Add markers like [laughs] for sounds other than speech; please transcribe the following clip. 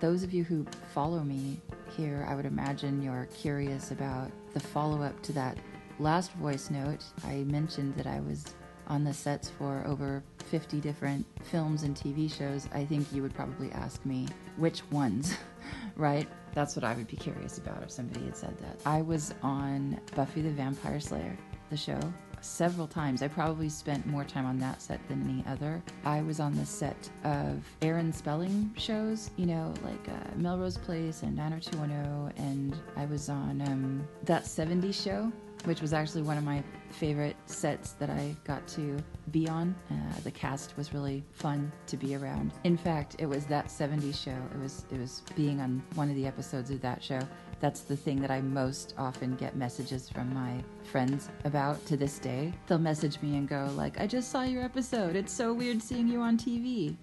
those of you who follow me here, I would imagine you're curious about the follow up to that last voice note. I mentioned that I was on the sets for over 50 different films and TV shows. I think you would probably ask me which ones, [laughs] right? That's what I would be curious about if somebody had said that. I was on Buffy the Vampire Slayer, the show, several times. I probably spent more time on that set than any other. I was on the set of Aaron Spelling shows, you know, like uh, Melrose Place and 90210, and I was on um, that 70s show, which was actually one of my favorite sets that I got to be on. Uh, the cast was really fun to be around. In fact, it was that 70s show. It was it was being on one of the episodes of that show that's the thing that I most often get messages from my friends about to this day. They'll message me and go like, "I just saw your episode. It's so weird seeing you on TV."